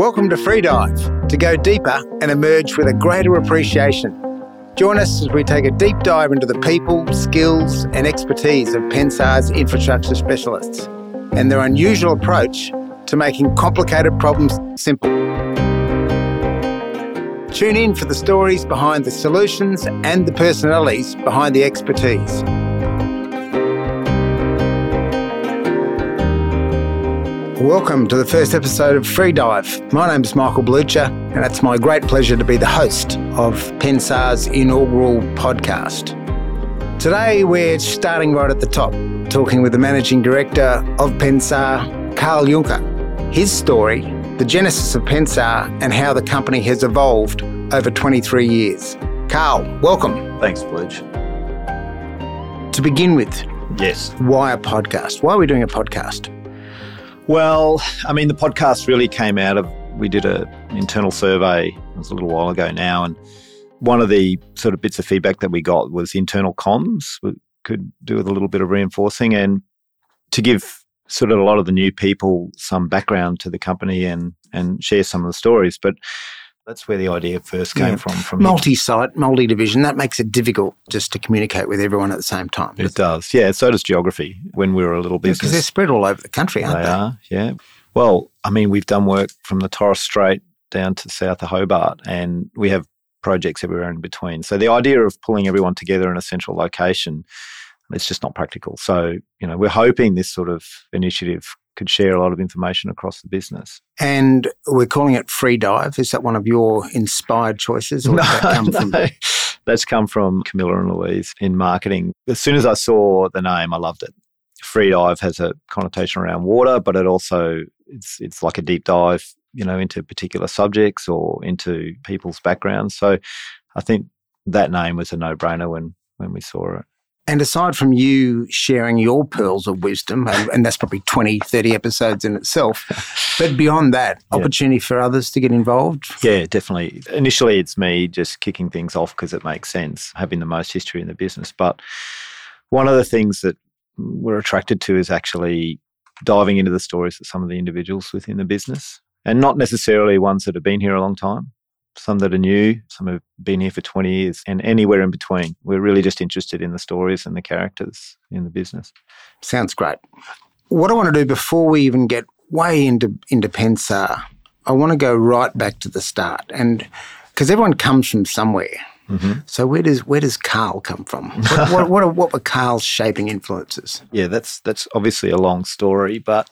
Welcome to Free Dive to go deeper and emerge with a greater appreciation. Join us as we take a deep dive into the people, skills, and expertise of Pensar's infrastructure specialists and their unusual approach to making complicated problems simple. Tune in for the stories behind the solutions and the personalities behind the expertise. Welcome to the first episode of Free Dive. My name is Michael Blucher, and it's my great pleasure to be the host of Pensar's inaugural podcast. Today, we're starting right at the top, talking with the managing director of Pensar, Karl Yunker. His story, the genesis of Pensar, and how the company has evolved over 23 years. Karl, welcome. Thanks, Bluch. To begin with, Yes. why a podcast? Why are we doing a podcast? Well, I mean, the podcast really came out of we did a internal survey. It was a little while ago now, and one of the sort of bits of feedback that we got was internal comms we could do with a little bit of reinforcing and to give sort of a lot of the new people some background to the company and and share some of the stories. But that's where the idea first came Yeah. from. From Multi-site, multi-division. That makes it difficult just to communicate with everyone at the same time. it does, yeah. So does geography. When we were a little Because business, they're spread all over the country, aren't they they? are, yeah. Well, I mean, we've done work from the Torres Strait down to south of Hobart, and we have projects everywhere in between. So the idea of pulling everyone together in a central location, it's just not practical. So, you know, we're hoping this sort of initiative could share a lot of information across the business. And we're calling it Free Dive. Is that one of your inspired choices, or did that come from? no. That's come from Camilla and Louise in marketing. As soon as I saw the name, I loved it. Free dive has a connotation around water, but it also it's it's like a deep dive, you know, into particular subjects or into people's backgrounds. So I think that name was a no-brainer when when we saw it. And aside from you sharing your pearls of wisdom, and, and that's probably 20, 30 episodes in itself, but beyond that, Yeah. opportunity for others to get involved. Yeah, definitely. Initially, it's me just kicking things off because it makes sense, having the most history in the business. But one of the things that we're attracted to is actually diving into the stories of some of the individuals within the business, and not necessarily ones that have been here a long time. Some that are new, some have been here for 20 years, and anywhere in between. We're really just interested in the stories and the characters in the business. Sounds great. What I want to do before we even get way into into Pensar, I want to go right back to the start, and because everyone comes from somewhere. Mm-hmm. So where does where does Karl come from? What what, what, are, what were Karl's shaping influences? Yeah, that's that's obviously a long story, but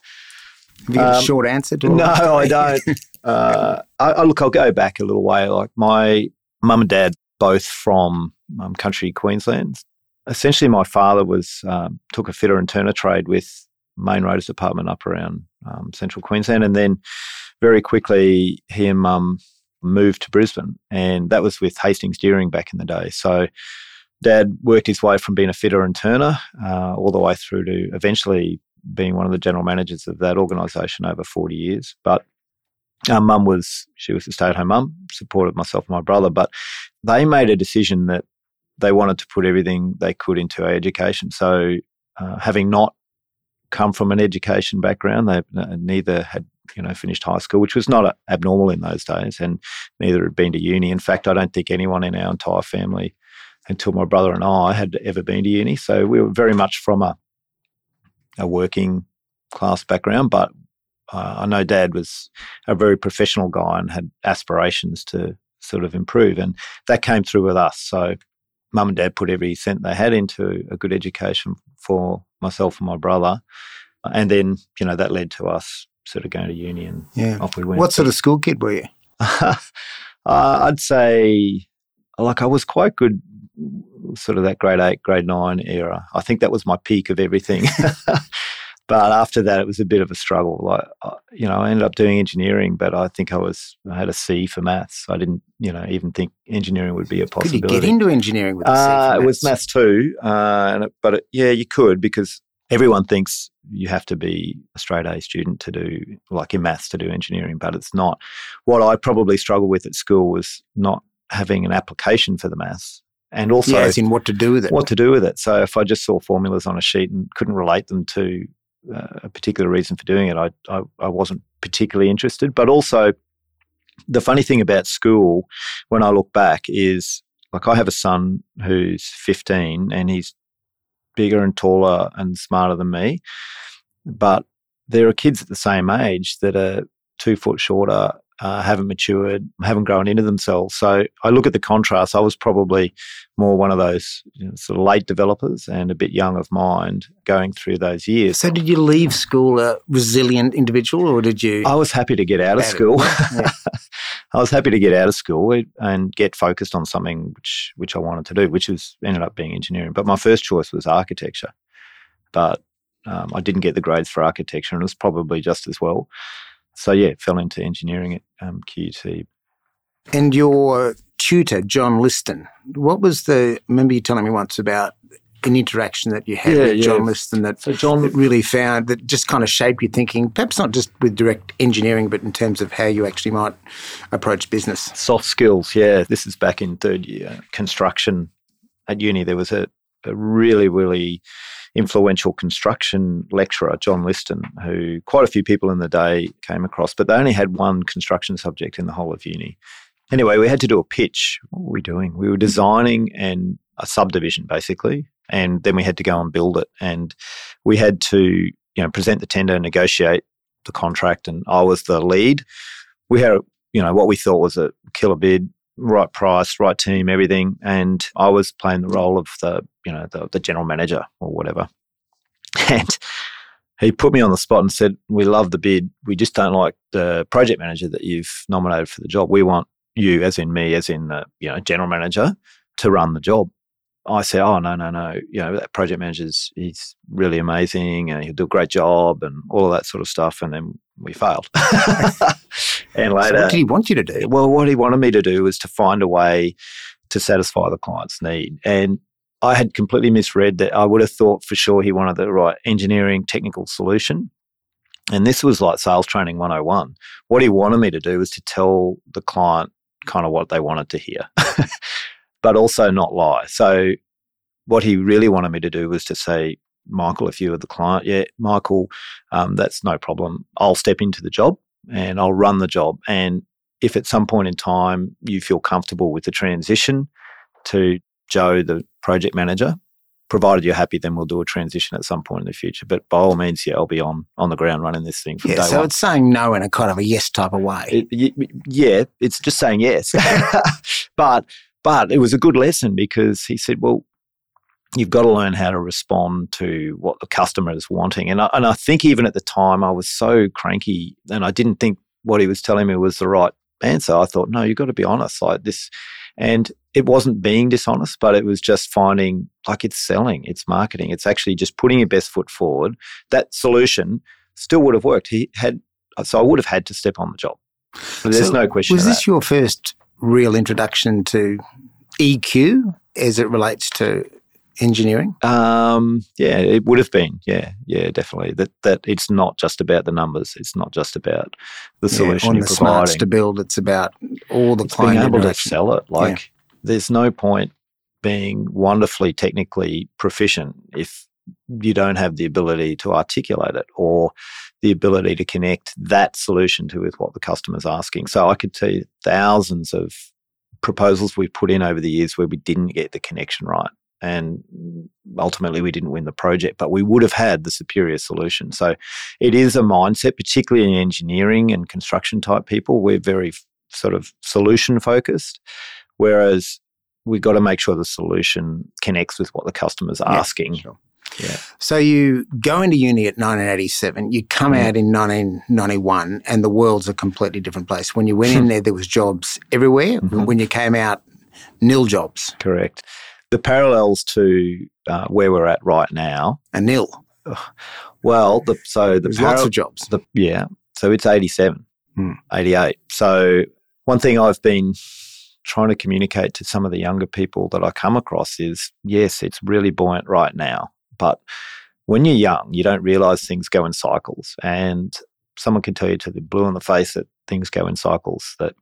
Have you got a Um, short answer to all No. I don't. uh, I, I look, I'll go back a little way. Like my mum and dad, both from um, country Queensland. Essentially, my father was um, took a fitter and turner trade with Main Roads Department up around um, central Queensland, and then very quickly he and mum moved to Brisbane, and that was with Hastings Deering back in the day. So. Dad worked his way from being a fitter and turner uh, all the way through to eventually being one of the general managers of that organisation over 40 years. But our mum was, she was a stay at home mum, supported myself and my brother, but they made a decision that they wanted to put everything they could into our education. So, uh, having not come from an education background, they uh, neither had you know finished high school, which was not abnormal in those days, and neither had been to uni. In fact, I don't think anyone in our entire family, until my brother and I, had ever been to uni. So we were very much from a a working class background, but uh, I know Dad was a very professional guy and had aspirations to sort of improve, and that came through with us. So, Mum and Dad put every cent they had into a good education for myself and my brother, and then you know that led to us sort of going to uni and Yeah. off we went. What sort of school kid were you? uh, I'd say, like, I was quite good, sort of that grade eight, grade nine era. I think that was my peak of everything. but after that, it was a bit of a struggle. Like, uh, you know, I ended up doing engineering, but I think I was I had a C for maths. I didn't, you know, even think engineering would be a possibility. Could you get into engineering with a C Uh, for it was maths? maths too, uh, and it, but it, yeah, you could because everyone thinks you have to be a straight A student to do like in maths to do engineering, but it's not. What I probably struggled with at school was not having an application for the maths, and also yeah, as in what to do with it. what to do with it. So if I just saw formulas on a sheet and couldn't relate them to Uh, a particular reason for doing it, I, I I wasn't particularly interested. But also the funny thing about school, when I look back, is like I have a son who's 15 and he's bigger and taller and smarter than me. But there are kids at the same age that are two foot shorter uh, haven't matured, haven't grown into themselves. So I look at the contrast. I was probably more one of those you know, sort of late developers and a bit young of mind going through those years. So did you leave school a resilient individual, or did you? I was happy to get out of school. Yeah. I was happy to get out of school and get focused on something which which I wanted to do, which was ended up being engineering. But my first choice was architecture, but um, I didn't get the grades for architecture, and it was probably just as well so yeah, fell into engineering at um, QUT. And your tutor, John Liston, what was the? Remember you telling me once about an interaction that you had yeah, with yeah. John Liston that, so John, that really found that just kind of shaped your thinking, perhaps not just with direct engineering, but in terms of how you actually might approach business. Soft skills, yeah. This is back in third year construction at uni. There was a, a really, really influential construction lecturer, John Liston, who quite a few people in the day came across, but they only had one construction subject in the whole of uni. Anyway, we had to do a pitch. What were we doing? We were designing and a subdivision basically, and then we had to go and build it. And we had to, you know, present the tender, negotiate the contract, and I was the lead. We had, you know, what we thought was a killer bid right price, right team, everything. And I was playing the role of the, you know, the, the general manager or whatever. And he put me on the spot and said, "We love the bid. We just don't like the project manager that you've nominated for the job. We want you, as in me, as in the you know general manager, to run the job." I said, "Oh no, no, no! You know that project manager's he's really amazing and he'll do a great job and all of that sort of stuff." And then we failed. and later, so what did he want you to do? Well, what he wanted me to do was to find a way to satisfy the client's need. And I had completely misread that. I would have thought for sure he wanted the right engineering technical solution. And this was like sales training 101. What he wanted me to do was to tell the client kind of what they wanted to hear, but also not lie. So, what he really wanted me to do was to say, Michael, if you were the client, yeah, Michael, um, that's no problem. I'll step into the job and I'll run the job. And if at some point in time you feel comfortable with the transition to Joe, the project manager, provided you're happy, then we'll do a transition at some point in the future. But by all means, yeah, I'll be on on the ground running this thing from yeah, day so one. it's saying no in a kind of a yes type of way. It, yeah, it's just saying yes. but but it was a good lesson because he said, well, you've got to learn how to respond to what the customer is wanting. And I, and I think even at the time, I was so cranky and I didn't think what he was telling me was the right answer. I thought, no, you've got to be honest like this. And it wasn't being dishonest, but it was just finding like it's selling, it's marketing, it's actually just putting your best foot forward. That solution still would have worked. He had, so I would have had to step on the job. There's so no question. Was this your first real introduction to EQ as it relates to engineering? Um, yeah, it would have been. Yeah, yeah, definitely. That that it's not just about the numbers. It's not just about the solution yeah, you're the providing. smarts to build. It's about all the it's being able to sell it. Like, yeah. there's no point being wonderfully technically proficient if you don't have the ability to articulate it or the ability to connect that solution to with what the customer's asking. So I could tell you thousands of proposals we've put in over the years where we didn't get the connection right and ultimately we didn't win the project, but we would have had the superior solution. So it is a mindset, particularly in engineering and construction type people. We're very sort of solution focused, whereas we've got to make sure the solution connects with what the customer's yeah, asking. Sure. Yeah. So you go into uni at 1987, you come mm. out in 1991, and the world's a completely different place. When you went in there, there was jobs everywhere. Mm-hmm. When you came out, nil jobs. Correct the parallels to uh, where we're at right now. A nil. Well, the, so the There's lots of jobs. The, yeah. So it's 87, hmm. 88. So one thing I've been trying to communicate to some of the younger people that I come across is yes, it's really buoyant right now. But when you're young, you don't realize things go in cycles. And someone can tell you to the blue in the face that things go in cycles, that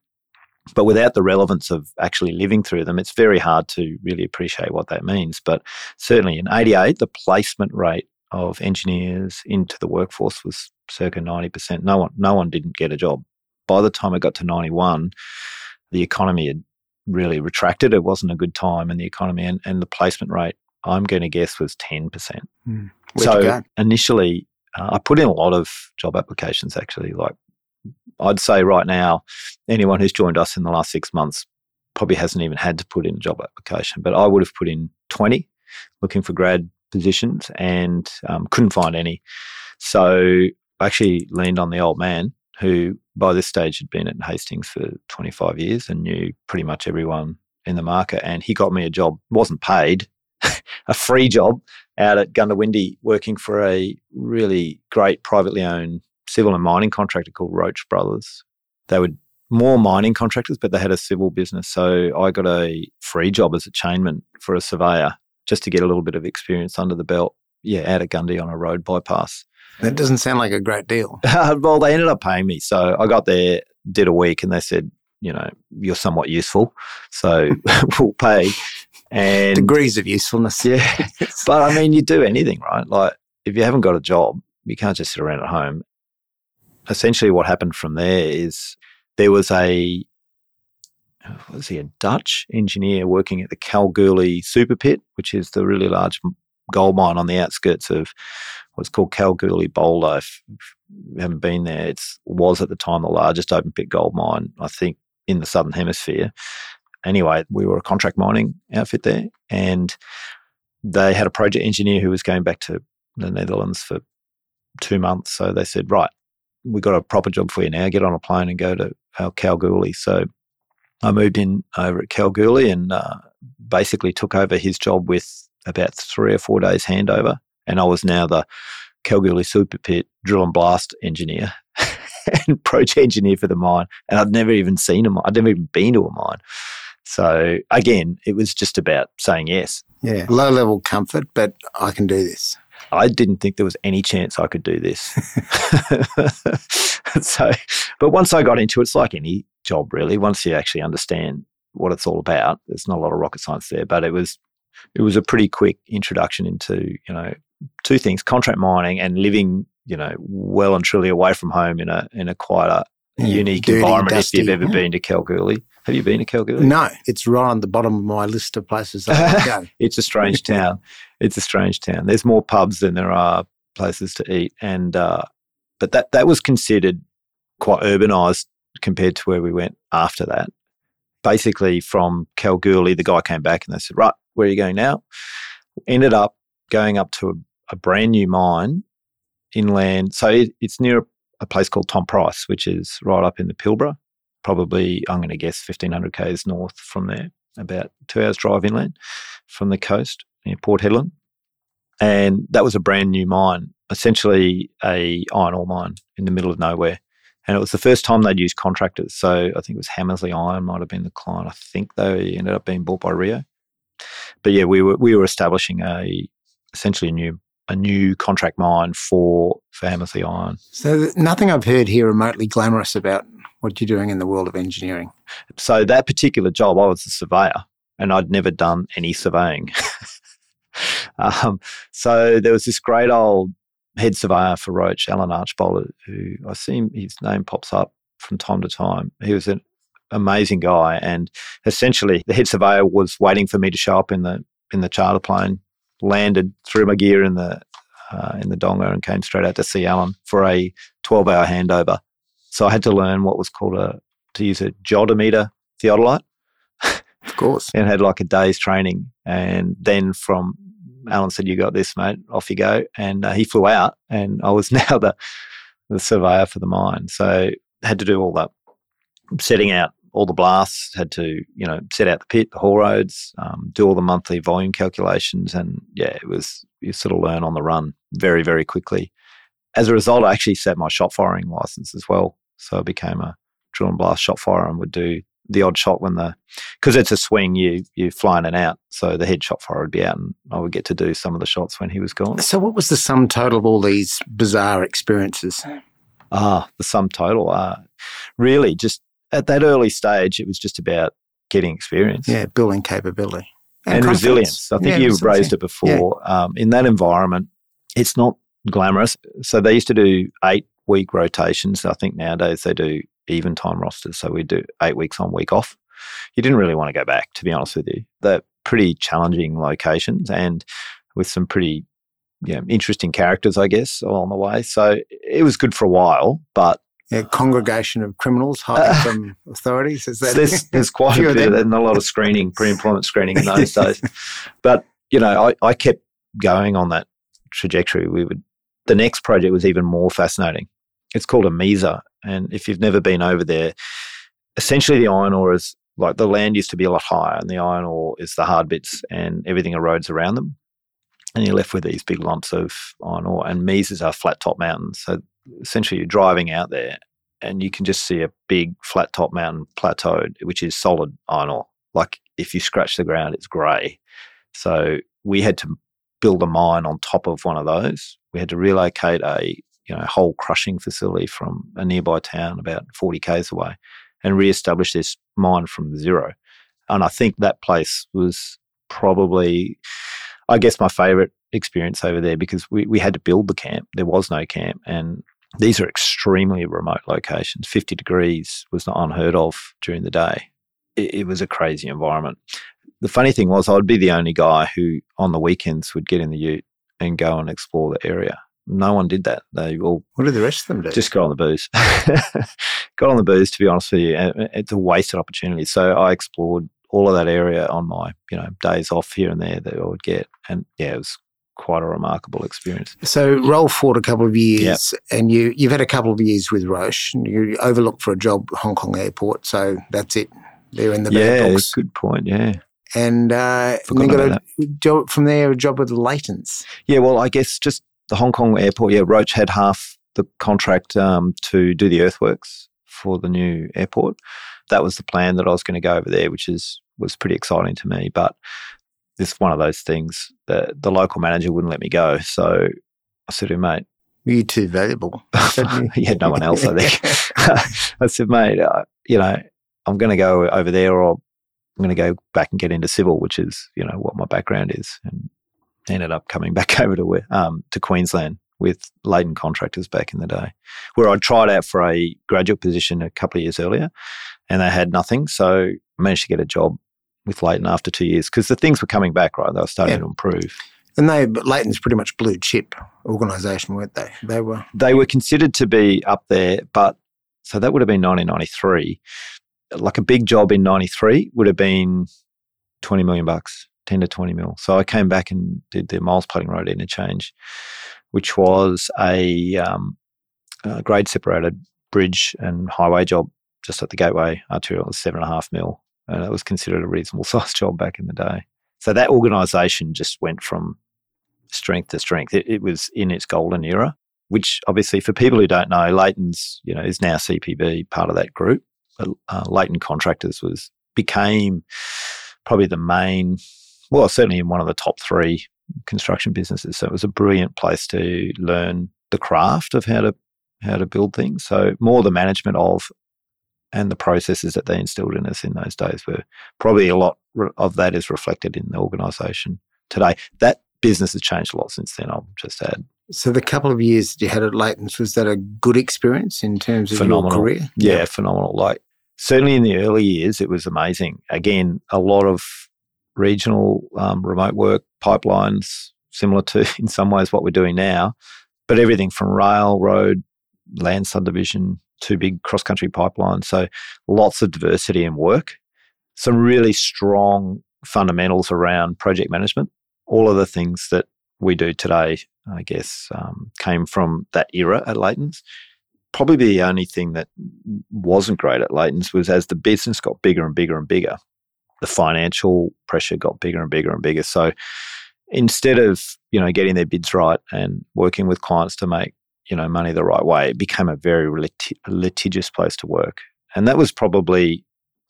but without the relevance of actually living through them, it's very hard to really appreciate what that means. But certainly in 88, the placement rate of engineers into the workforce was circa 90%. No one, no one didn't get a job. by the time I got to 91, the economy had really retracted. It wasn't a good time in the economy, and, and the placement rate, I'm going to guess, was 10%. Mm. so initially, uh, I put in a lot of job applications actually. Like, I'd say right now, anyone who's joined us in the last six months probably hasn't even had to put in a job application, but I would have put in 20 looking for grad positions and um, couldn't find any. So I actually leaned on the old man who by this stage had been at Hastings for 25 years and knew pretty much everyone in the market. And he got me a job, wasn't paid, a free job out at Goondiwindi working for a really great privately owned civil and mining contractor called Roche Brothers. They were more mining contractors, but they had a civil business. So I got a free job as a chainman for a surveyor just to get a little bit of experience under the belt. Yeah, out of Gundy on a road bypass. That doesn't sound like a great deal. well, they ended up paying me. So I got there, did a week, and they said, you know, you're somewhat useful. So we'll pay. And degrees of usefulness. Yeah. but I mean, you do anything, right? Like if you haven't got a job, you can't just sit around at home. Essentially, what happened from there is there was a was he a Dutch engineer working at the Kalgoorlie super pit, which is the really large gold mine on the outskirts of what's called Kalgoorlie Boulder. If you haven't been there, it was at the time the largest open pit gold mine, I think, in the southern hemisphere. Anyway, we were a contract mining outfit there, and they had a project engineer who was going back to the Netherlands for two months. So they said, right, we got a proper job for you now. Get on a plane and go to our Kalgoorlie. So I moved in over at Kalgoorlie and uh, basically took over his job with about three or four days handover. And I was now the Kalgoorlie Super Pit drill and blast engineer and project engineer for the mine. And I'd never even seen a mine. I'd never even been to a mine. So again, it was just about saying yes. Yeah, low level comfort, but I can do this. I didn't think there was any chance I could do this. so, but once I got into it, it's like any job, really. Once you actually understand what it's all about, there's not a lot of rocket science there. But it was, it was a pretty quick introduction into you know two things: contract mining and living, you know, well and truly away from home in a in a quite a yeah, unique dirty, environment. Dusty, if you've ever yeah. been to Kalgoorlie, have you been to Kalgoorlie? No, it's right on the bottom of my list of places I go. it's a strange town. It's a strange town. There's more pubs than there are places to eat, and uh, but that that was considered quite urbanised compared to where we went after that. Basically, from Kalgoorlie, the guy came back and they said, "Right, where are you going now?" Ended up going up to a, a brand new mine inland. So it, it's near a, a place called Tom Price, which is right up in the Pilbara probably, I'm going to guess, 1500 k's north from there, about two hours drive inland from the coast Port Hedland. And that was a brand new mine, essentially a iron ore mine in the middle of nowhere. And it was the first time they'd used contractors. So I think it was Hamersley Iron might have been the client. I think they ended up being bought by Rio. But yeah, we were we were establishing a essentially a new a new contract mine for for Hamersley Iron. So nothing I've heard here remotely glamorous about what you're doing in the world of engineering. So that particular job, I was a surveyor, and I'd never done any surveying. um, so there was this great old head surveyor for Roche, Alan Archbold, who I see his name pops up from time to time. He was an amazing guy, and essentially the head surveyor was waiting for me to show up in the in the charter plane landed, threw my gear in the uh, in the donga, and came straight out to see Alan for a 12 hour handover. So I had to learn what was called a to use a geodimeter theodolite. Of course. and had like a day's training, and then from Alan said, "You got this, mate. Off you go." And uh, he flew out, and I was now the the surveyor for the mine. So had to do all that setting out all the blasts, had to, you know, set out the pit, the haul roads, um, do all the monthly volume calculations. And yeah, it was, you sort of learn on the run very, very quickly. As a result, I actually set my shot firing license as well. So I became a drill and blast shot firer and would do the odd shot when the, because it's a swing, you, you fly in and out. So the head shot firer would be out and I would get to do some of the shots when he was gone. So what was the sum total of all these bizarre experiences? Ah, the sum total. Uh, really just at that early stage, it was just about getting experience. Yeah, building capability. And, and resilience. I think yeah, you raised it before. Yeah. Um, in that environment, it's not glamorous. So they used to do eight week rotations. I think nowadays they do even time rosters. So we do eight weeks on, week off. You didn't really want to go back, to be honest with you. They're pretty challenging locations and with some pretty yeah, interesting characters, I guess, along the way. So it was good for a while, but a congregation of criminals hiding uh, from authorities. Is that there's, there's quite a bit and a lot of screening, pre-employment screening in those days. But you know, I, I kept going on that trajectory. We would the next project was even more fascinating. It's called a Mesa, and if you've never been over there, essentially the iron ore is like the land used to be a lot higher, and the iron ore is the hard bits, and everything erodes around them and you're left with these big lumps of iron ore. And mesas are flat top mountains. So essentially, you're driving out there and you can just see a big flat top mountain plateaued, which is solid iron ore. Like if you scratch the ground, it's grey. So we had to build a mine on top of one of those. We had to relocate a you know whole crushing facility from a nearby town about 40 k's away and re-establish this mine from zero. And I think that place was probably I guess my favorite experience over there because we, we had to build the camp. There was no camp. And these are extremely remote locations. 50 degrees was not unheard of during the day. It, it was a crazy environment. The funny thing was, I'd be the only guy who on the weekends would get in the ute and go and explore the area. No one did that. They all. What did the rest of them do? Just got on the booze. got on the booze, to be honest with you. It's a wasted opportunity. So I explored all of that area on my you know days off here and there that I would get, and yeah, it was quite a remarkable experience. So roll forward a couple of years, yep. and you you've had a couple of years with Roche. And you overlooked for a job Hong Kong Airport, so that's it. They're in the yeah, books. good point. Yeah. And, uh, and then got a job from there, a job with Leightons. Yeah, well, I guess just the Hong Kong airport. Yeah, Roche had half the contract um, to do the earthworks for the new airport. That was the plan that I was going to go over there, which is was pretty exciting to me. But it's one of those things that the local manager wouldn't let me go. So I said to him, mate, were you too valuable? he had no one else, I think. I said, mate, uh, you know, I'm going to go over there or I'm going to go back and get into civil, which is, you know, what my background is. And ended up coming back over to, um, to Queensland with Leighton contractors back in the day, where I'd tried out for a graduate position a couple of years earlier and they had nothing. So I managed to get a job with Leighton after two years because the things were coming back, right? They were starting yeah. to improve. And they, but Leighton's pretty much blue chip organisation, weren't they? They were. They were considered to be up there, but so that would have been 1993. Like a big job in 93 would have been 20 million bucks, 10 to 20 mil. So I came back and did the Miles Platting Road interchange, which was a, um, a grade separated bridge and highway job just at the Gateway Arterial. It was seven and a half mil and it was considered a reasonable sized job back in the day. So that organisation just went from strength to strength. It, it, was in its golden era, which obviously for people who don't know, Leighton's you know is now CPB part of that group. But uh, Leighton Contractors was became probably the main, well, certainly in one of the top three construction businesses. So it was a brilliant place to learn the craft of how to how to build things. So more the management of and the processes that they instilled in us in those days were probably a lot of that is reflected in the organisation today. That business has changed a lot since then. I'll just add. So the couple of years that you had at Leighton's was that a good experience in terms of phenomenal. your career? Yeah, yeah, phenomenal. Like certainly in the early years, it was amazing. Again, a lot of regional um, remote work pipelines, similar to in some ways what we're doing now, but everything from rail, road, land subdivision, two big cross country pipelines. So lots of diversity in work, some really strong fundamentals around project management. All of the things that we do today, I guess, um, came from that era at Leighton's. Probably the only thing that wasn't great at Leighton's was as the business got bigger and bigger and bigger, the financial pressure got bigger and bigger and bigger. So instead of you know getting their bids right and working with clients to make you know money the right way, it became a very lit- litigious place to work, and that was probably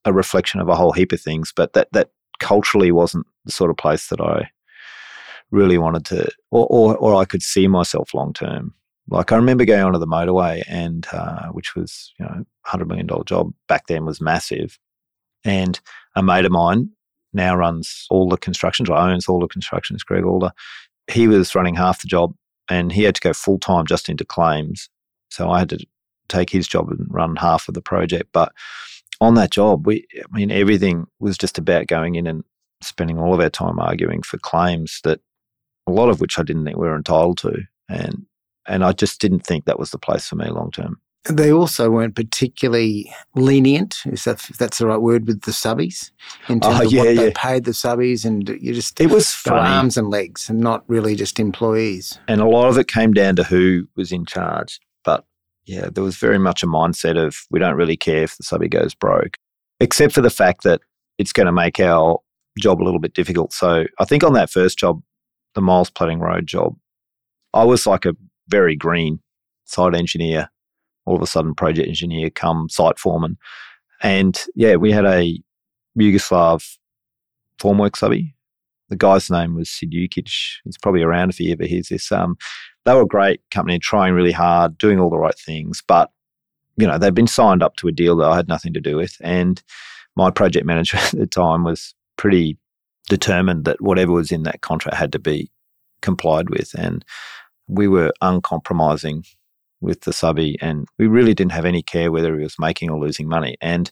a reflection of a whole heap of things. But that that culturally wasn't the sort of place that I really wanted to, or or, or I could see myself long term. Like I remember going onto the motorway, and uh, which was you know hundred million dollar job back then was massive, and a mate of mine now runs all the constructions or owns all the constructions. Greg Alder, he was running half the job and he had to go full time just into claims. So I had to take his job and run half of the project. But on that job, we, I mean, everything was just about going in and spending all of our time arguing for claims that a lot of which I didn't think we were entitled to. And, and I just didn't think that was the place for me long term. They also weren't particularly lenient, if, that, if that's the right word, with the subbies in terms Oh, of yeah, what they paid the subbies, and you just It was funny. arms and legs, and not really just employees. and a lot of it came down to who was in charge. But yeah, there was very much a mindset of we don't really care if the subby goes broke, except for the fact that it's going to make our job a little bit difficult. So I think on that first job, the Miles Platting Road job, I was like a very green site engineer, all of a sudden project engineer come site foreman. And yeah, we had a Yugoslav formwork subby. The guy's name was Sid Jukic. He's probably around if he ever hears this. Um, they were a great company, trying really hard, doing all the right things, but you know they'd been signed up to a deal that I had nothing to do with, and my project manager at the time was pretty determined that whatever was in that contract had to be complied with, and we were uncompromising with the subby, and we really didn't have any care whether he was making or losing money. And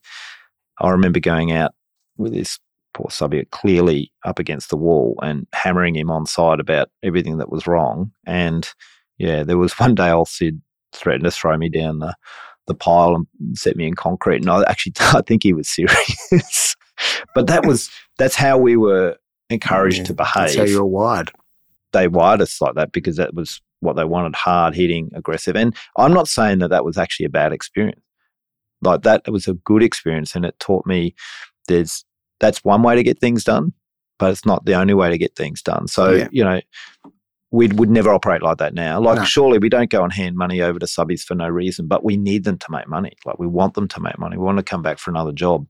I remember going out with this poor subby clearly up against the wall and hammering him on side about everything that was wrong. And yeah, there was one day old Sid threatened to throw me down the, the pile and set me in concrete. And I actually I think he was serious. but that was that's how we were encouraged Yeah, to That's how behave. you're wired. They wired us like that because that was what they wanted hard hitting, aggressive. And I'm not saying that that was actually a bad experience. Like that, it was a good experience, and it taught me there's that's one way to get things done, but it's not the only way to get things done. So Yeah. you know, we would never operate like that now. Like No. surely we don't go and hand money over to subbies for no reason, but we need them to make money. Like we want them to make money. We want to come back for another job.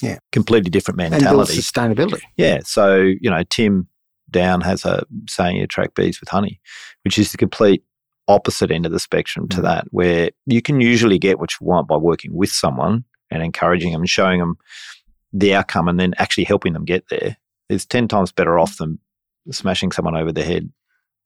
Yeah. completely different mentality. And build sustainability. Yeah. So, you know, Tim Down has a saying you attract bees with honey, which is the complete opposite end of the spectrum to Mm. that, where you can usually get what you want by working with someone and encouraging them and showing them the outcome and then actually helping them get there. Is 10 times better off than smashing someone over the head.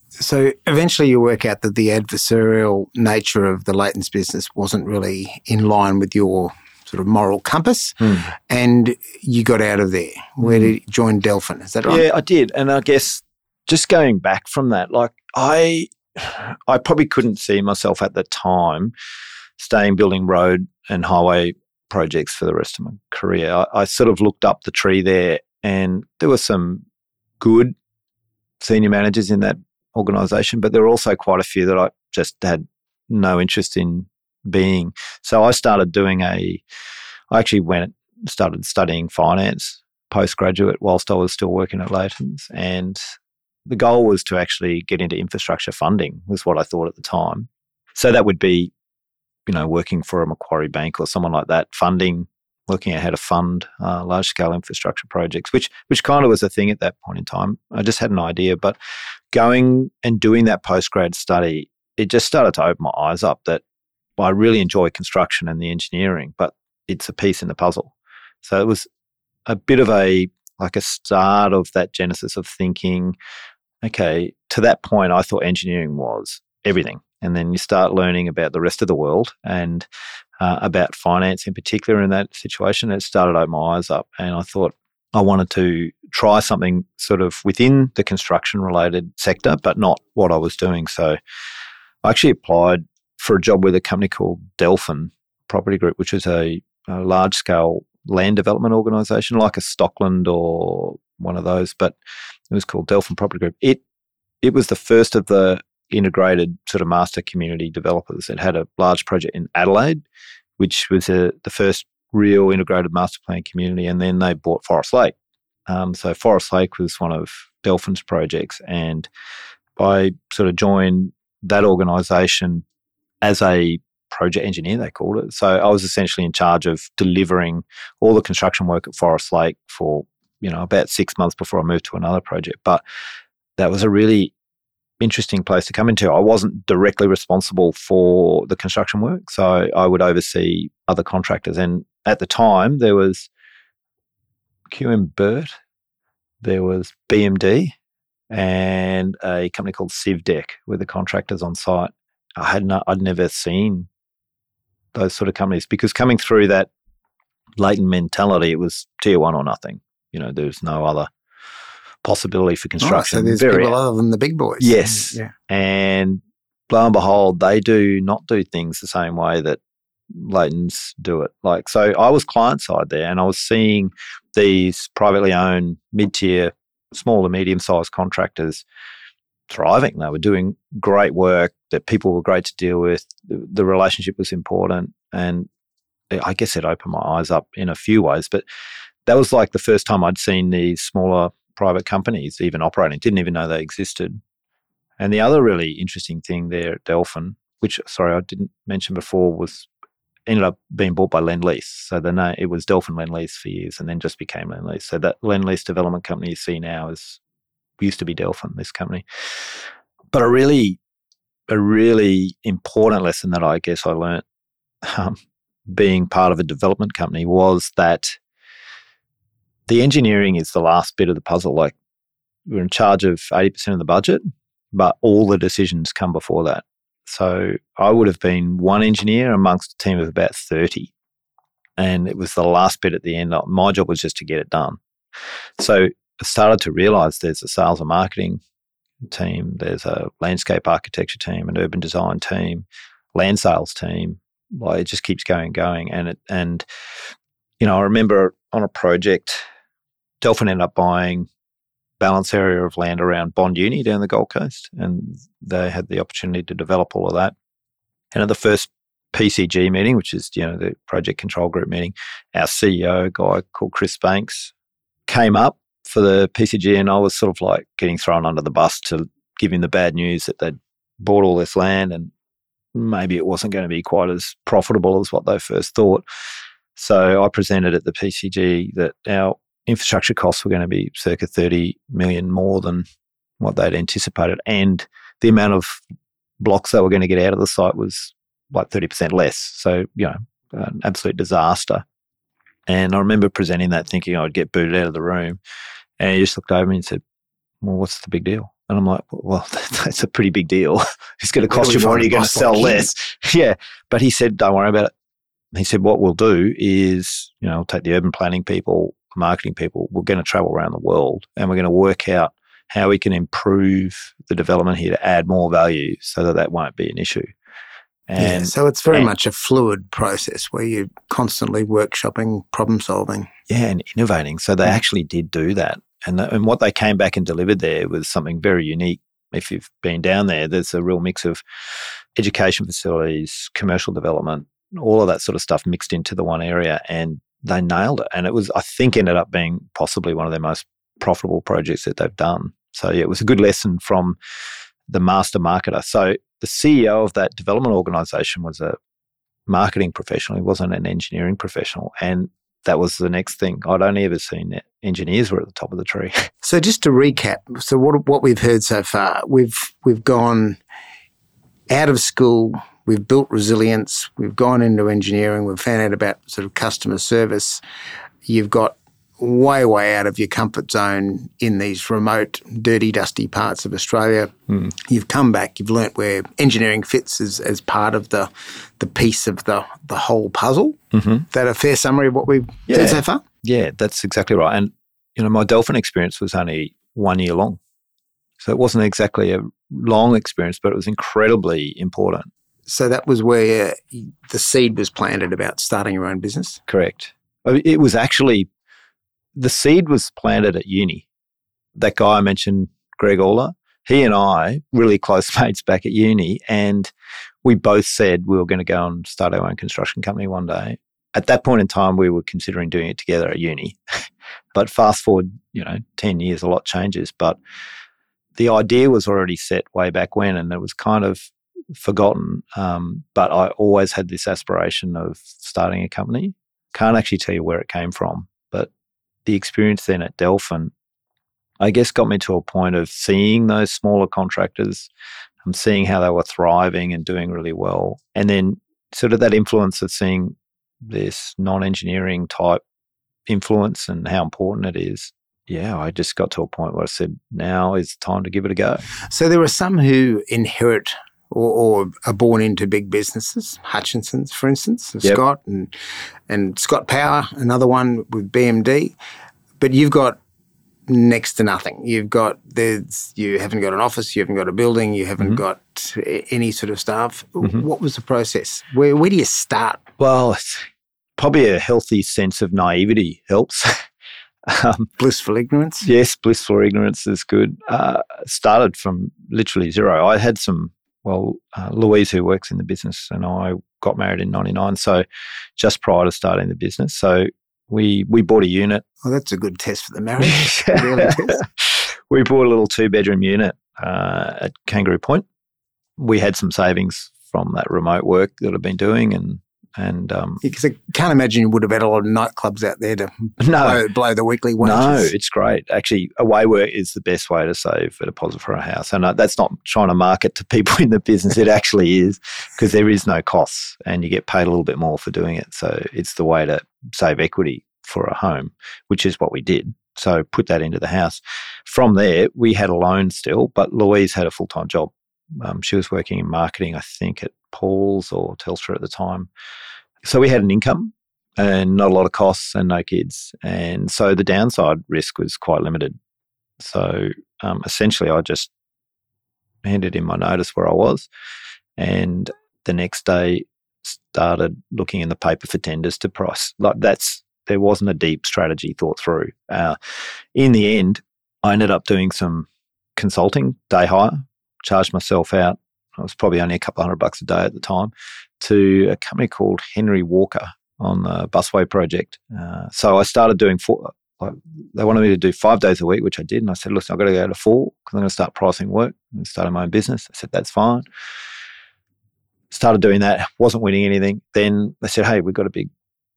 So eventually you work out that the adversarial nature of the Leighton's business wasn't really in line with your sort of moral compass hmm. and you got out of there. Where hmm. did you join Delphin? Is that right? Yeah, I did. And I guess just going back from that, like I I probably couldn't see myself at the time staying building road and highway projects for the rest of my career. I, I sort of looked up the tree there and there were some good senior managers in that organization, but there were also quite a few that I just had no interest in being. So I started doing a I actually went started studying finance postgraduate whilst I was still working at Leighton's. And the goal was to actually get into infrastructure funding, was what I thought at the time. So that would be, you know, working for a Macquarie Bank or someone like that, funding, looking at how to fund uh, large scale infrastructure projects, which which kind of was a thing at that point in time. I just had an idea, but going and doing that postgrad study, it just started to open my eyes up that I really enjoy construction and the engineering, but it's a piece in the puzzle. So it was a bit of a like a start of that genesis of thinking, okay, to that point, I thought engineering was everything. And then you start learning about the rest of the world and uh, about finance in particular in that situation. It started open my eyes up. And I thought I wanted to try something sort of within the construction related sector, but not what I was doing. So I actually applied for a job with a company called Delphin Property Group, which is a, a large scale land development organization like a Stockland or one of those, but it was called Delphin Property Group. It it was the first of the integrated sort of master community developers. It had a large project in Adelaide, which was a, the first real integrated master plan community, and then they bought Forest Lake. Um, so Forest Lake was one of Delphin's projects, and I sort of joined that organisation as a project engineer, they called it. So I was essentially in charge of delivering all the construction work at Forest Lake for, you know, about six months before I moved to another project. But that was a really interesting place to come into. I wasn't directly responsible for the construction work. So I would oversee other contractors. And at the time, there was QM Burt, there was BMD, and a company called CivDec with the contractors on site. I had not, I'd never seen those sort of companies because coming through that Leighton mentality, it was tier one or nothing. You know, there's no other possibility for construction. Oh, so there's Very- people other than the big boys. Yes. Mm, yeah. and lo and behold, they do not do things the same way that Leighton's do it. Like, so I was client side there and I was seeing these privately owned mid tier, small to medium sized contractors thriving. They were doing great work, that people were great to deal with. The, the relationship was important. And I guess it opened my eyes up in a few ways. But that was like the first time I'd seen these smaller private companies even operating. Didn't even know they existed. And the other really interesting thing there at Delphin, which sorry I didn't mention before, was ended up being bought by Lendlease. So the name it was Delphin Lendlease for years, and then just became Lendlease. So that Lendlease development company you see now is used to be Delphin, this company. But a really, a really important lesson that I guess I learnt um, being part of a development company was that the engineering is the last bit of the puzzle. Like we're in charge of 80% of the budget, but all the decisions come before that. So I would have been one engineer amongst a team of about 30. And it was the last bit at the end. My job was just to get it done. So started to realize there's a sales and marketing team, there's a landscape architecture team, an urban design team, land sales team. Like it just keeps going and going. And it, and, you know, I remember on a project, Delphin ended up buying balance area of land around Bond Uni down the Gold Coast, and they had the opportunity to develop all of that. And at the first PCG meeting, which is you know the project control group meeting, our CEO, guy called Chris Banks, came up for the PCG, and I was sort of like getting thrown under the bus to give him the bad news that they'd bought all this land and maybe it wasn't going to be quite as profitable as what they first thought. So I presented at the PCG that our infrastructure costs were going to be circa 30 million more than what they'd anticipated. And the amount of blocks they were going to get out of the site was like 30% less. So, you know, an absolute disaster. And I remember presenting that thinking I'd get booted out of the room. And he just looked over me and said, Well, what's the big deal? And I'm like, Well, that's a pretty big deal. it's going to cost you more and you're going to sell like less. yeah. But he said, Don't worry about it. He said, What we'll do is, you know, we'll take the urban planning people, marketing people, we're going to travel around the world and we're going to work out how we can improve the development here to add more value so that that won't be an issue. yeah. So it's very and- much a fluid process where you're constantly workshopping, problem solving. yeah, and innovating. So they Mm. actually did do that. And, th- and what they came back and delivered there was something very unique. If you've been down there, there's a real mix of education facilities, commercial development, all of that sort of stuff mixed into the one area. And they nailed it. And it was, I think, ended up being possibly one of their most profitable projects that they've done. So yeah, it was a good lesson from the master marketer. So the CEO of that development organization was a marketing professional. He wasn't an engineering professional. And that was the next thing. I'd only ever seen engineers were at the top of the tree. So just to recap, so what what we've heard so far, we've we've gone out of school, we've built resilience, we've gone into engineering, we've found out about sort of customer service. You've got way way out of your comfort zone in these remote, dirty, dusty parts of Australia. Hmm. You've come back, you've learnt where engineering fits as, as part of the the piece of the the whole puzzle. Mm-hmm. Is that a fair summary of what we've Yeah. did so far? Yeah, that's exactly right. And you know, my Delphin experience was only one year long, so it wasn't exactly a long experience, but it was incredibly important. So that was where the seed was planted about starting your own business. Correct. It was actually the seed was planted at uni. That guy I mentioned, Greg Aller, he and I, really close mates back at uni, and we both said we were going to go and start our own construction company one day. At that point in time, we were considering doing it together at uni. but fast forward, you know, 10 years, a lot changes. But the idea was already set way back when, and it was kind of forgotten. Um, but I always had this aspiration of starting a company. Can't actually tell you where it came from, the experience then at Delphin, I guess, got me to a point of seeing those smaller contractors, and seeing how they were thriving and doing really well, and then sort of that influence of seeing this non-engineering type influence and how important it is. Yeah, I just got to a point where I said, now is time to give it a go. So there are some who inherit or, or are born into big businesses. Hutchinson's, for instance, Yep. Scott and and Scott Power, another one with BMD. But you've got next to nothing. You've got there's you haven't got an office, you haven't got a building, you haven't got any sort of staff. What was the process? Where where do you start? Well, probably a healthy sense of naivety helps. um, Blissful ignorance. yes, blissful ignorance is good. Uh, started from literally zero. I had some, well, uh, Louise, who works in the business, and I got married in 99. So just prior to starting the business. So we, we bought a unit. Well, that's a good test for the marriage. We bought a little two bedroom unit uh, at Kangaroo Point. We had some savings from that remote work that I've been doing, and and um, Because I can't imagine you would have had a lot of nightclubs out there to no, blow, blow the weekly wages. no, it's great. Actually, away work is the best way to save a deposit for a house, and uh, that's not trying to market to people in the business. It actually is because there is no costs, and you get paid a little bit more for doing it. So it's the way to save equity for a home, which is what we did. So put that into the house. From there, we had a loan still, but Louise had a full time job. Um, she was working in marketing, I think, at Paul's or Telstra at the time. So we had an income and not a lot of costs and no kids. And so the downside risk was quite limited. So um, essentially, I just handed in my notice where I was. And the next day, started looking in the paper for tenders to price. Like that's, there wasn't a deep strategy thought through. Uh, in the end, I ended up doing some consulting, day hire, charged myself out. I was probably only a couple hundred bucks a day at the time to a company called Henry Walker on the busway project. Uh, so I started doing four. Like they wanted me to do five days a week, which I did, and I said, "Listen, I've got to go to four because I'm going to start pricing work and starting my own business." I said, "That's fine." Started doing that, wasn't winning anything. Then they said, "Hey, we've got a big,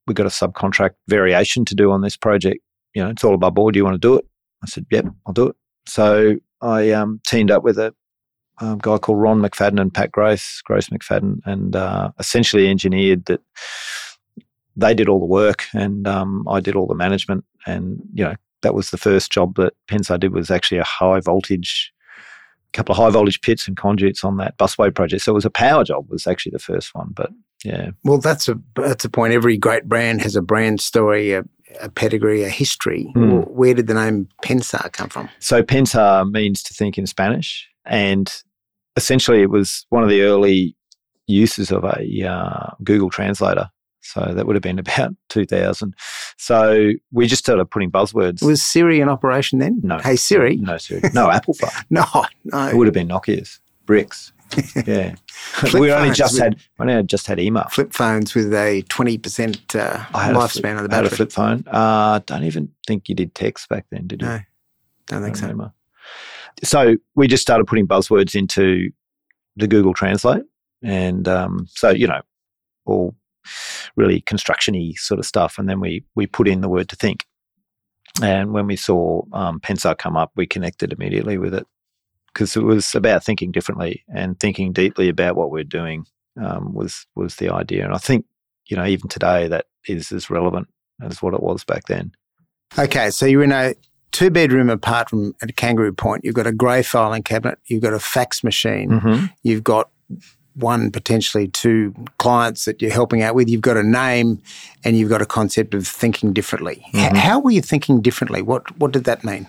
we've got a subcontract variation to do on this project. You know, it's all above board. Do you want to do it?" I said, "Yep, I'll do it." So I um, teamed up with a um, guy called Ron McFadden and Pat Grace, Grace McFadden, and uh, essentially engineered that they did all the work and um, I did all the management. And, you know, that was the first job that Pensar did was actually a high voltage, a couple of high voltage pits and conduits on that busway project. So it was a power job was actually the first one. But yeah, Well, that's a that's a point. Every great brand has a brand story, a, a pedigree, a history. Well, Where did the name Pensar come from? So Pensar means to think in Spanish, and essentially it was one of the early uses of a uh, Google Translator. So that would have been about 2000. So we just started putting buzzwords. Was Siri in operation then? no, Hey Siri. no Siri, no Apple phone. No, It would have been Nokia's bricks. Yeah, we only just with- had we only had just had email. Flip phones with a twenty percent uh, I lifespan flip- of the I had a flip phone. Uh, don't even think you did text back then, did you? No, don't think so. remember. So we just started putting buzzwords into the Google Translate, and um, so you know, all really constructiony sort of stuff. And then we we put in the word to think, and when we saw um, Pensar come up, we connected immediately with it because it was about thinking differently and thinking deeply about what we're doing um, was was the idea. And I think you know even today that is as relevant as what it was back then. Okay, so you're in a two bedroom apart from at Kangaroo Point. You've got a grey filing cabinet. You've got a fax machine. Mm-hmm. You've got one potentially two clients that you're helping out with. You've got a name, and you've got a concept of thinking differently. Mhm. how were you thinking differently? What What did that mean?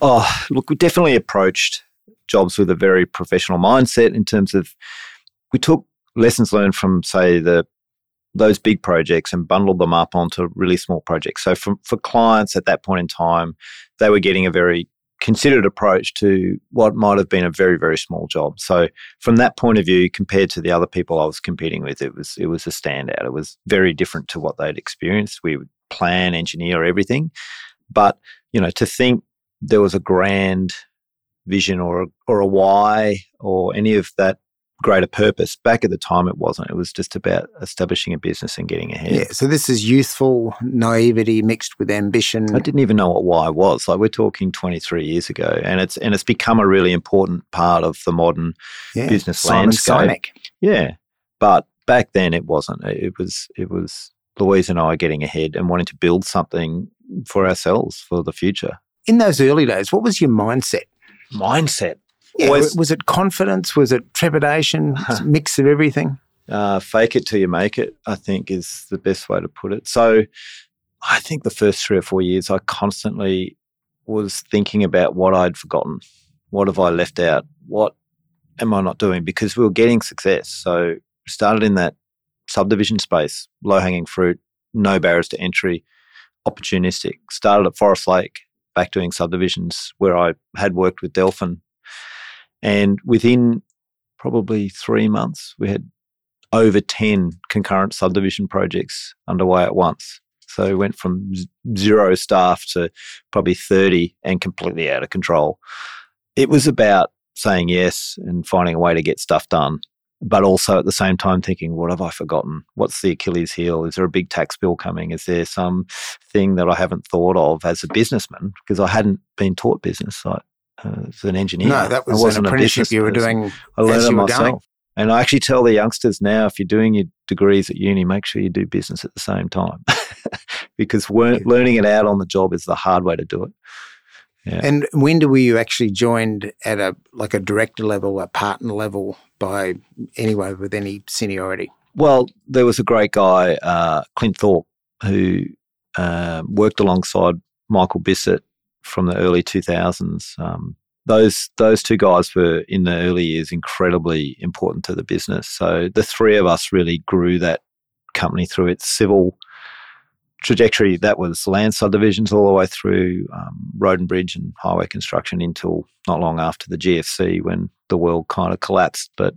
Oh, look, we definitely approached jobs with a very professional mindset in terms of we took lessons learned from, say, the those big projects and bundled them up onto really small projects. So for, for clients at that point in time, they were getting a very considered approach to what might have been a very, very small job. So from that point of view, compared to the other people I was competing with, it was it was a standout. It was very different to what they'd experienced. We would plan, engineer everything. But, you know, to think there was a grand vision or or a why or any of that greater purpose. Back at the time, it wasn't. It was just about establishing a business and getting ahead. Yeah. So this is youthful naivety mixed with ambition. I didn't even know what why was. Like we're talking 23 years ago, and it's and it's become a really important part of the modern yeah. business Simon landscape. Sinek. Yeah, but back then it wasn't. It was it was Louise and I getting ahead and wanting to build something for ourselves for the future. In those early days, what was your mindset? Mindset. Yeah, always, was it confidence? Was it trepidation? mix of everything? Uh, fake it till you make it, I think, is the best way to put it. So I think the first three or four years, I constantly was thinking about what I'd forgotten. What have I left out? What am I not doing? Because we were getting success. So started in that subdivision space, low hanging fruit, no barriers to entry, opportunistic. Started at Forest Lake, back doing subdivisions where I had worked with Delphin. And within probably three months, we had over 10 concurrent subdivision projects underway at once. So we went from zero staff to probably 30 and completely out of control. It was about saying yes and finding a way to get stuff done, but also at the same time thinking, what have I forgotten? What's the Achilles heel? Is there a big tax bill coming? Is there some thing that I haven't thought of as a businessman? Because I hadn't been taught business. Uh, as an engineer. No, that was an apprenticeship you were doing. I learned it myself. Going. And I actually tell the youngsters now if you're doing your degrees at uni, make sure you do business at the same time because learning it out on the job is the hard way to do it. Yeah. And when were you actually joined at a like a director level, a partner level by anyone with any seniority? Well, there was a great guy, uh, Clint Thorpe, who uh, worked alongside Michael Bisset from the early 2000s. Um, those those two guys were in the early years incredibly important to the business. So the three of us really grew that company through its civil trajectory. That was land subdivisions all the way through um, road and bridge and highway construction until not long after the GFC when the world kind of collapsed. But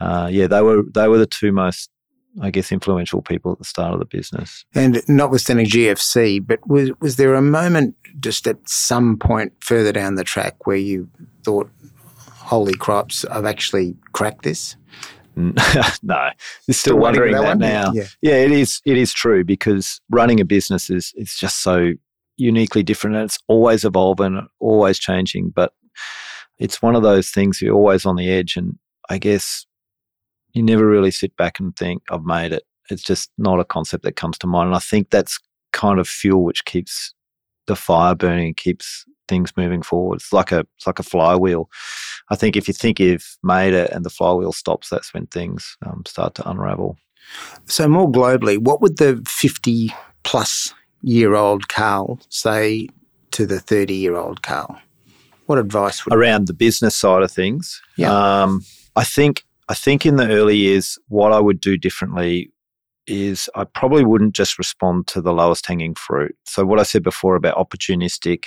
uh, yeah, they were they were the two most I guess, influential people at the start of the business. And notwithstanding GFC, but was was there a moment just at some point further down the track where you thought, "Holy crops, I've actually cracked this"? no, you're still, still wondering that, that now. Yeah. yeah, it is. It is true because running a business is is just so uniquely different, and it's always evolving, always changing. But it's one of those things you're always on the edge, and I guess you never really sit back and think, I've made it. It's just not a concept that comes to mind. And I think that's kind of fuel which keeps the fire burning, keeps things moving forward. It's like a it's like a flywheel. I think if you think you've made it and the flywheel stops, that's when things um, start to unravel. So more globally, what would the fifty plus year old Karl say to the thirty year old Karl? What advice would around the business side of things? Yeah, um, I think I think in the early years, what I would do differently is I probably wouldn't just respond to the lowest hanging fruit. So, what I said before about opportunistic,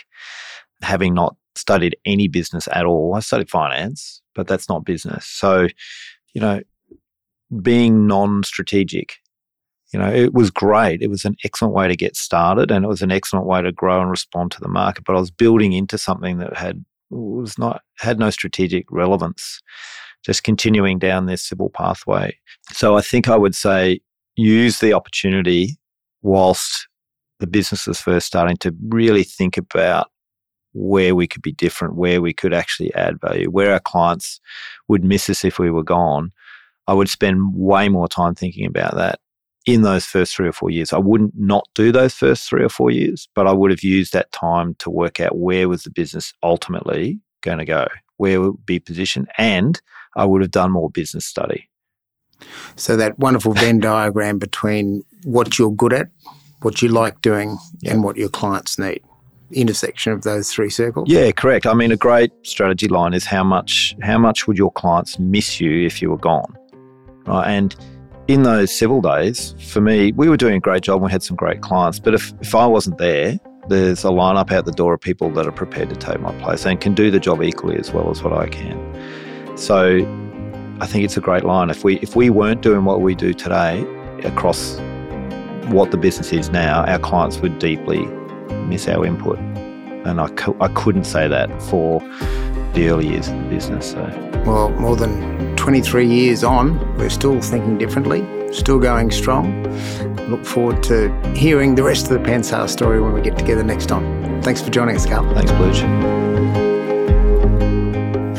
having not studied any business at all, I studied finance, but that's not business. So, you know, being non strategic, you know, it was great. It was an excellent way to get started and it was an excellent way to grow and respond to the market. But I was building into something that had was not had no strategic relevance just continuing down this civil pathway. So I think I would say use the opportunity whilst the business is first starting to really think about where we could be different, where we could actually add value, where our clients would miss us if we were gone. I would spend way more time thinking about that in those first three or four years. I wouldn't not do those first three or four years, but I would have used that time to work out where was the business ultimately going to go, where would be positioned, and I would have done more business study. So that wonderful Venn diagram between what you're good at, what you like doing, and what your clients need. Intersection of those three circles. Yeah, correct. I mean, a great strategy line is how much how much would your clients miss you if you were gone, right? And in those civil days, for me, we were doing a great job. and We had some great clients, but if if I wasn't there, there's a lineup out the door of people that are prepared to take my place and can do the job equally as well as what I can. So I think it's a great line. If we if we weren't doing what we do today across what the business is now, our clients would deeply miss our input. And I, I couldn't say that for the early years of the business. So. Well, more than 23 years on, we're still thinking differently, still going strong. Look forward to hearing the rest of the Pensar story when we get together next time. Thanks for joining us, Karl. Thanks, Bluch.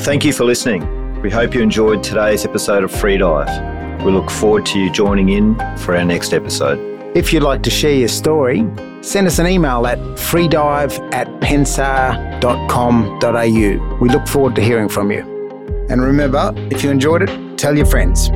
Thank you for listening. We hope you enjoyed today's episode of Free Dive. We look forward to you joining in for our next episode. If you'd like to share your story, send us an email at freedive at pensar.com.au. We look forward to hearing from you. And remember, if you enjoyed it, tell your friends.